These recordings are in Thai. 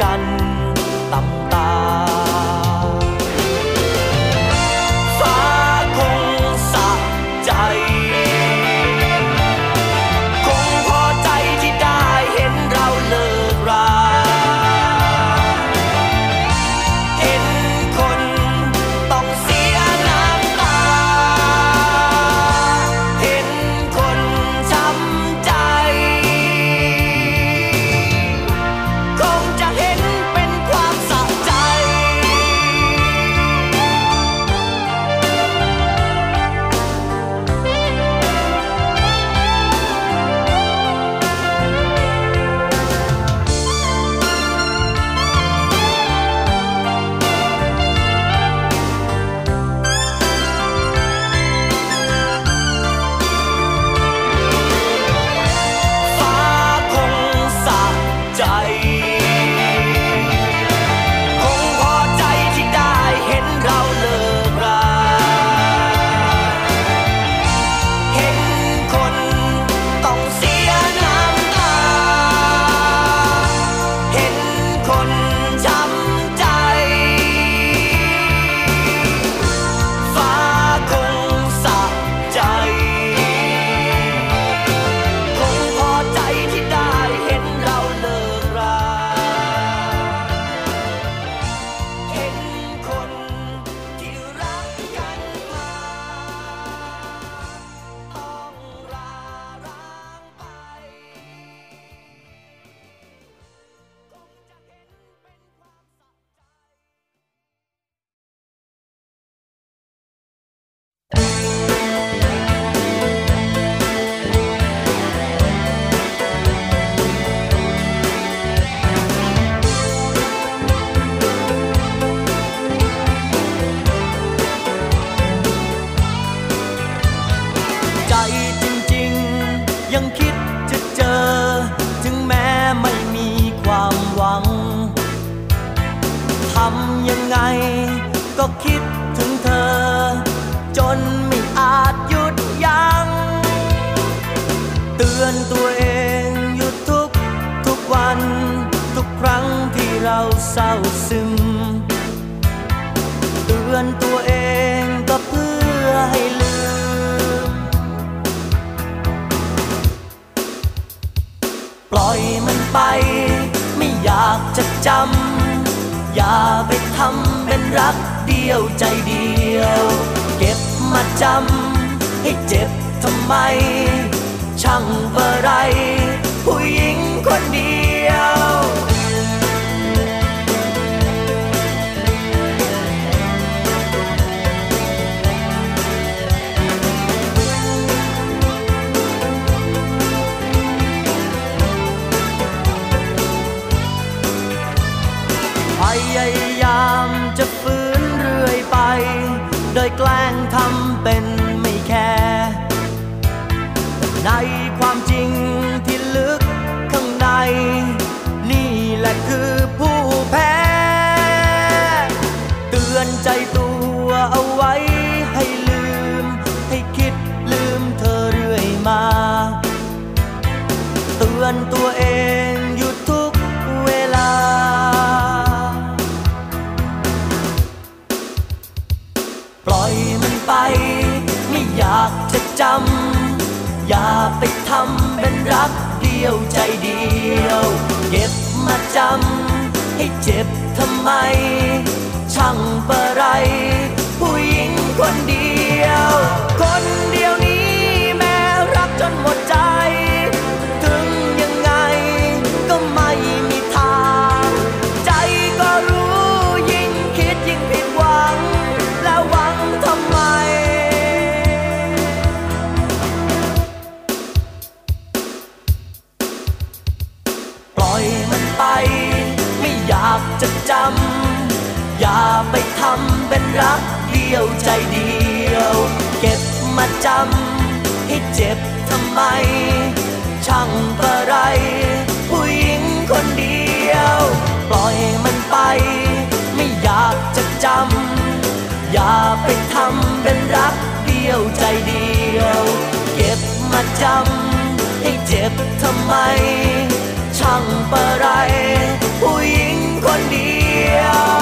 กันต่ำตา ให้ลืม ปล่อยมันไป ไม่อยากจะจำ อย่าไปทำเป็นรักเดียวใจเดียว เก็บมาจำ ให้เจ็บทำไม ช่างเบอร์ไร ผู้หญิงคนเดียว โดยแกล้งทำเป็นไม่แคร์ในความจริง จำ อย่าไปทำเป็นรักเดียวใจเดียว เก็บมาจำ ให้เจ็บทำไม ช่างเปะไร ผู้หญิงคนเดียว คน จำ อย่าไปทำเป็นรักเดียวใจเดียว เก็บมาจำ ให้เจ็บทำไม ช่างเปะไร ผู้หญิงคนเดียว ปล่อยมันไป ไม่อยากจะจำ อย่าไปทำเป็นรักเดียวใจเดียว เก็บมาจำ ให้เจ็บทำไม ช่างเปะไร ผู้หญิงคนเดียว ค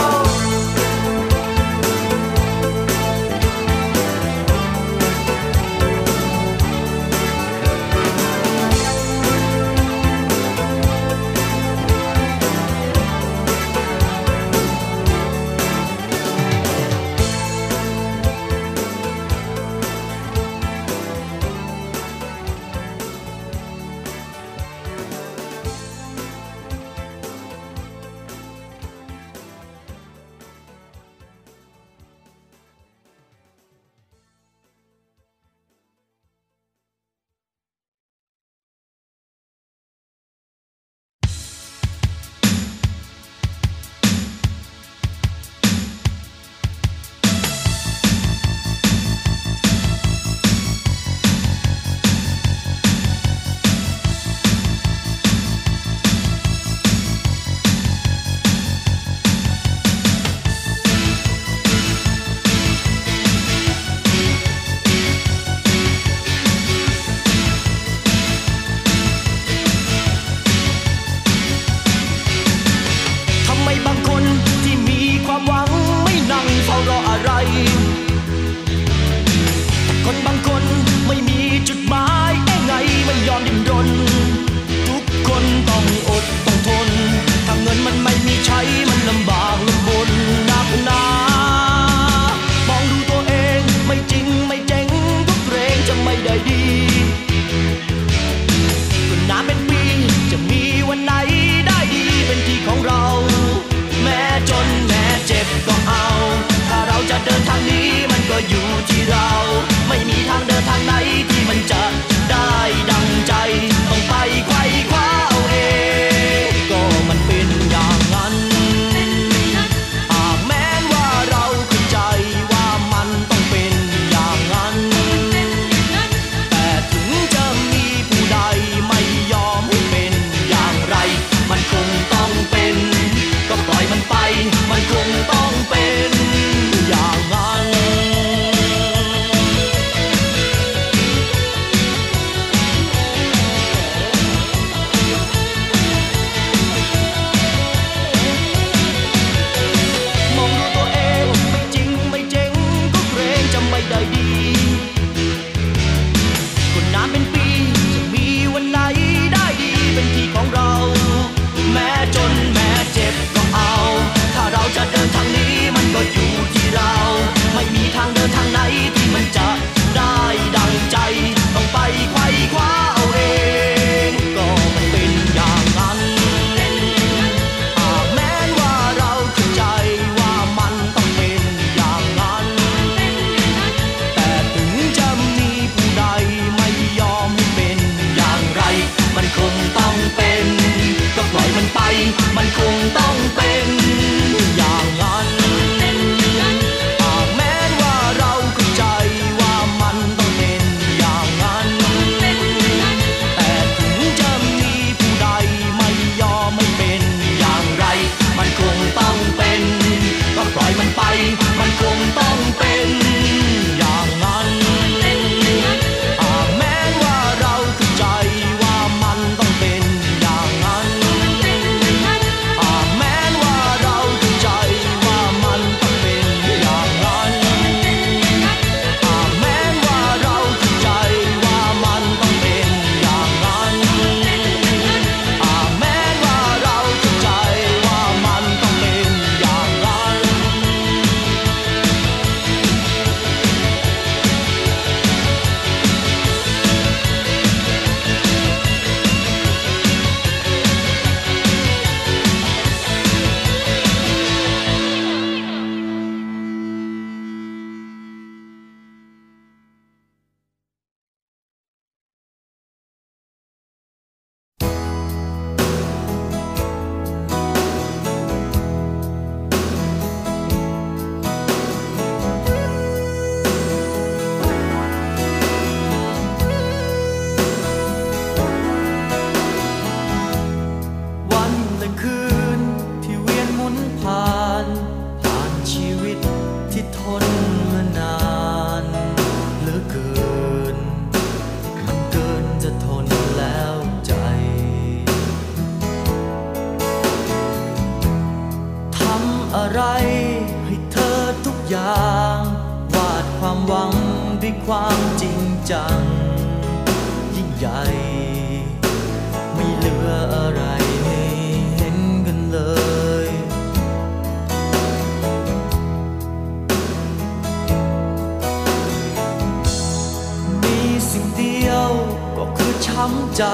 ำใจ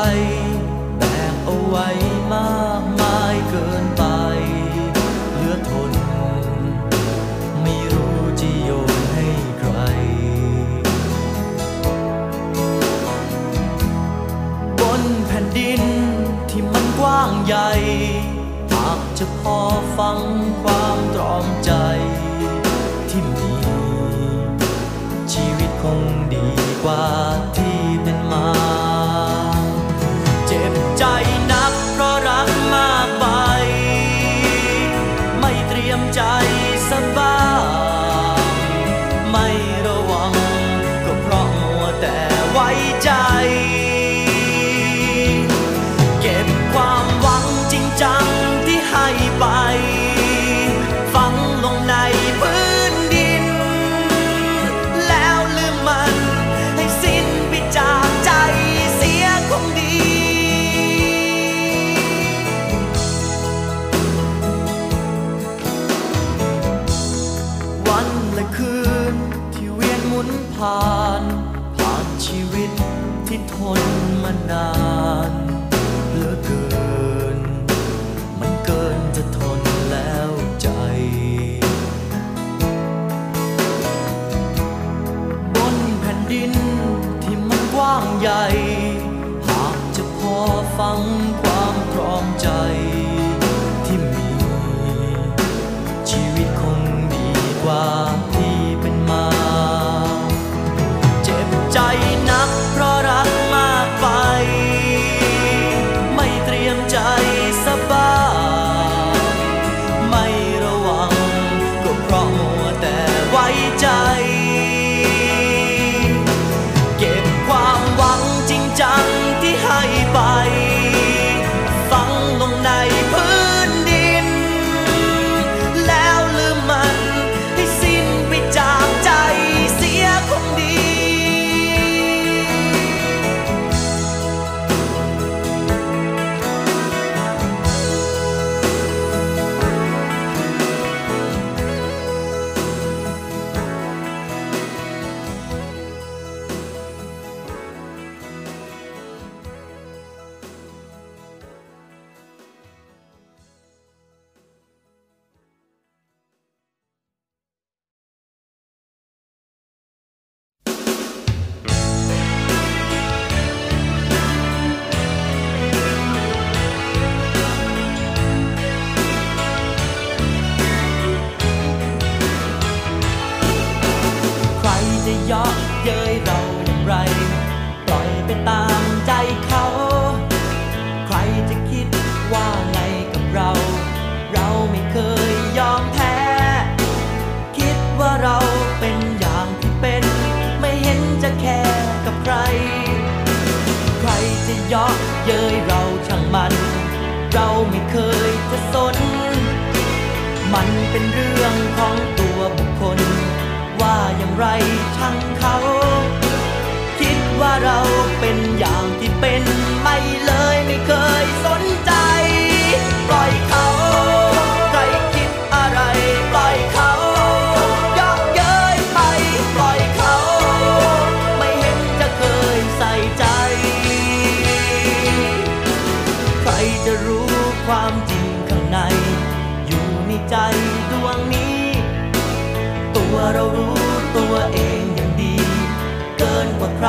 แบกเอาไว้มากมายเกินไป เหลือทน ไม่รู้จะโยนให้ใคร บนแผ่นดินที่มันกว้างใหญ่หากจะพอฟังความตรอมใจ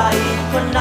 ใครคนไหน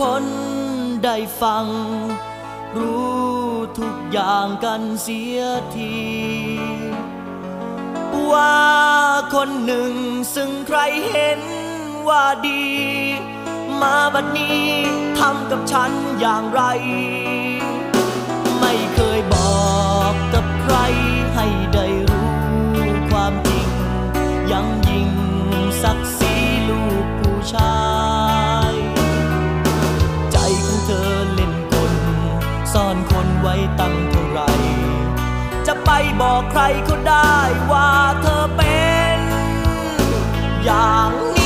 คนได้ฟัง รู้ทุกอย่างกันเสียที ว่าคนหนึ่งซึ่งใครเห็นว่าดี มาบัดนนี้ทำกับฉันอย่างไร ไม่เคยบอกกับใครให้ได้รู้ความจริง ยังยิ่งศักดิ์ศรีลูกผู้ชาย ไว้ตั้งเท่าไร จะไปบอกใครก็ได้ว่าเธอเป็น อย่างนี้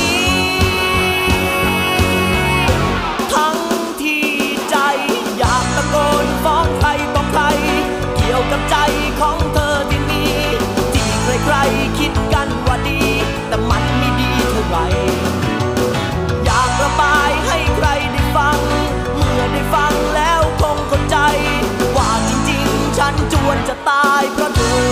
Salvador.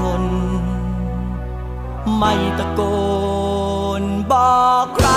ทน ไม่ตะโกนบอกใคร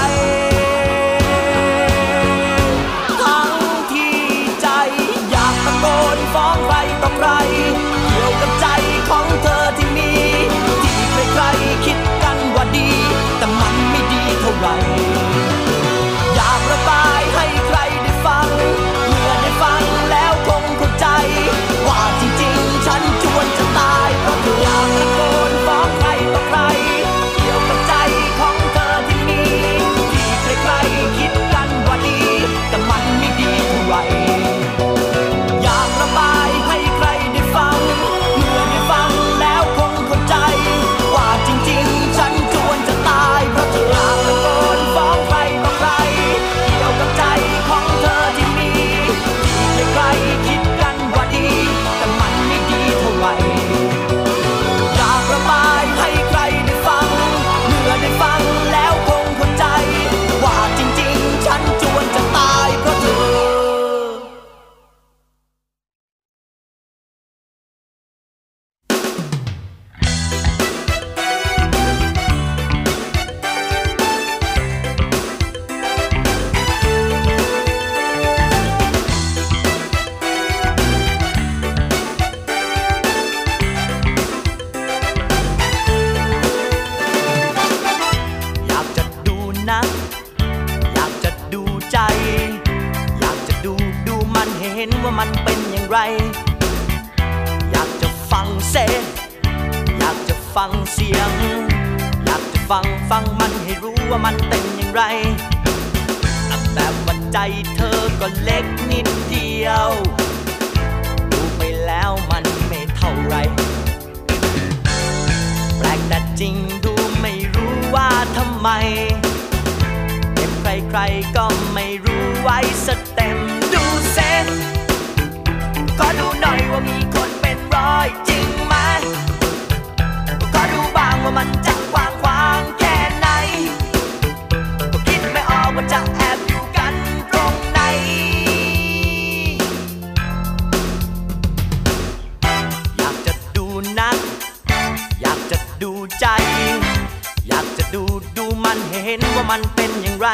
มันเห็นว่ามันเป็นอย่างไร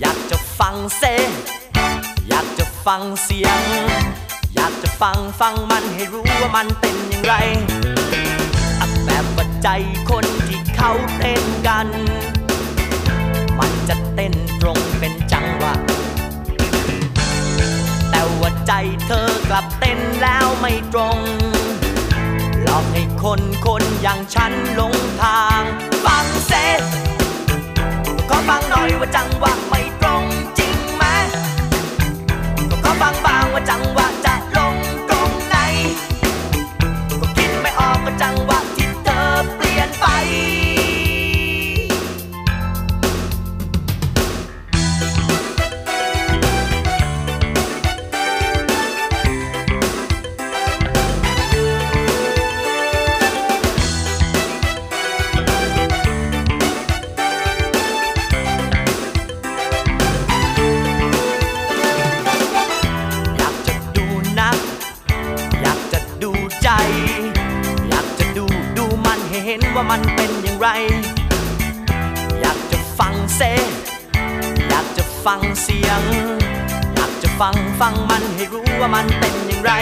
อยากจะฟังเซอยากจะฟังเสียง อยากจะฟังฟังมันให้รู้ว่ามันเป็นอย่างไรอแบบวัาใจคนที่เขาเต้นกัน มันจะเต้นตรงเป็นจังหวะ แต่ว่าใจเธอกลับเต้นแล้วไม่ตรงลองให คนคนอย่างฉันหลงทาง ฟังเสร็จขอฟังหน่อยว่าจังหวะไม่ตรงจริงไหมขอฟังบางว่าจังหวะ ไร อยากจะฟังเสียงอยากจะฟังเสียง อยากจะฟังฟังมันให้รู้ว่ามันเป็นอย่างไร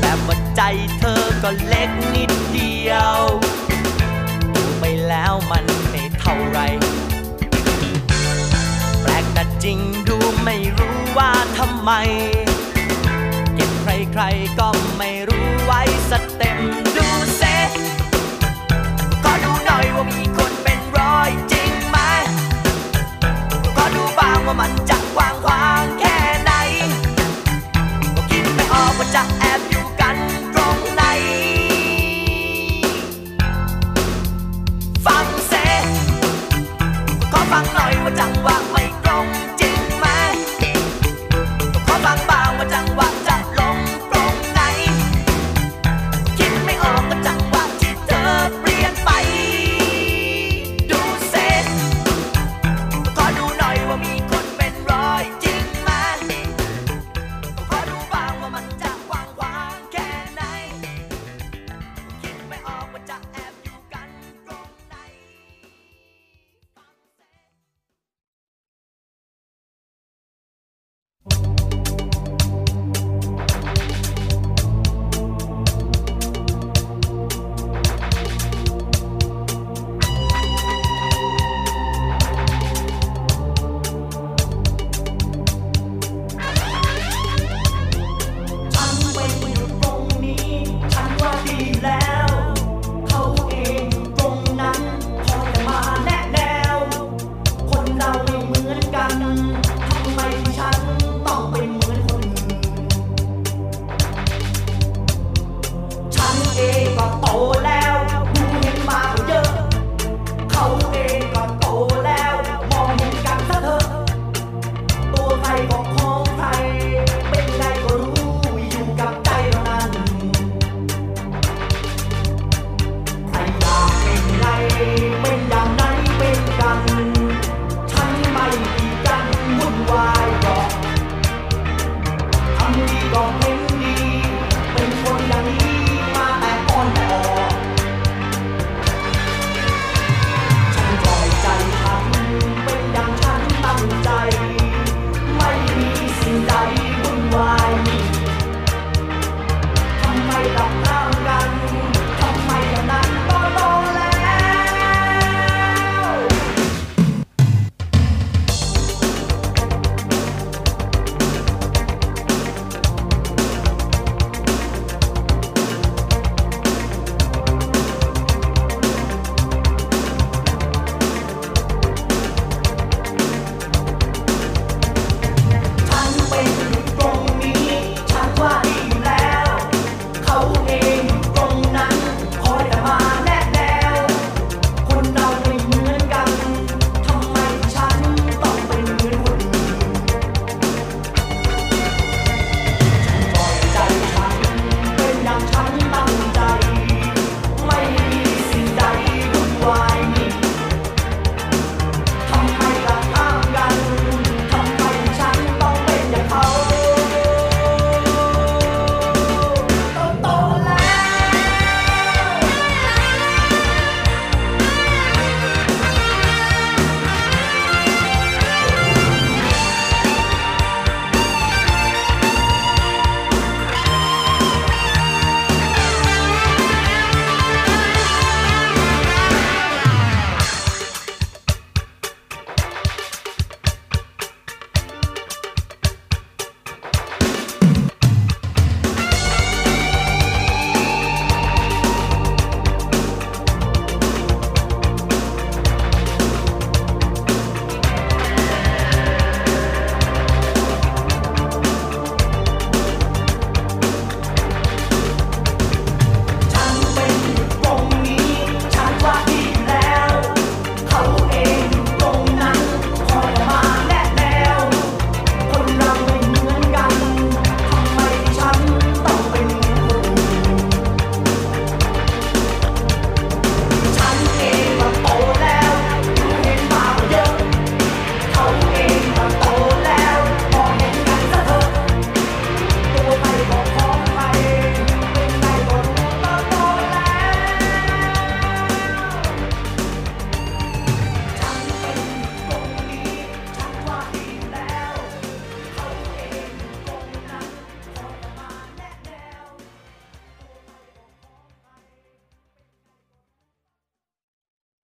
แต่ว่าใจเธอก็เล็กนิดเดียวดูไปแล้วมันไม่เท่าไร แปลกแต่จริงดูไม่รู้ว่าทำไม เก็บใครๆก็ไม่รู้ไว้สเต็ม ว่า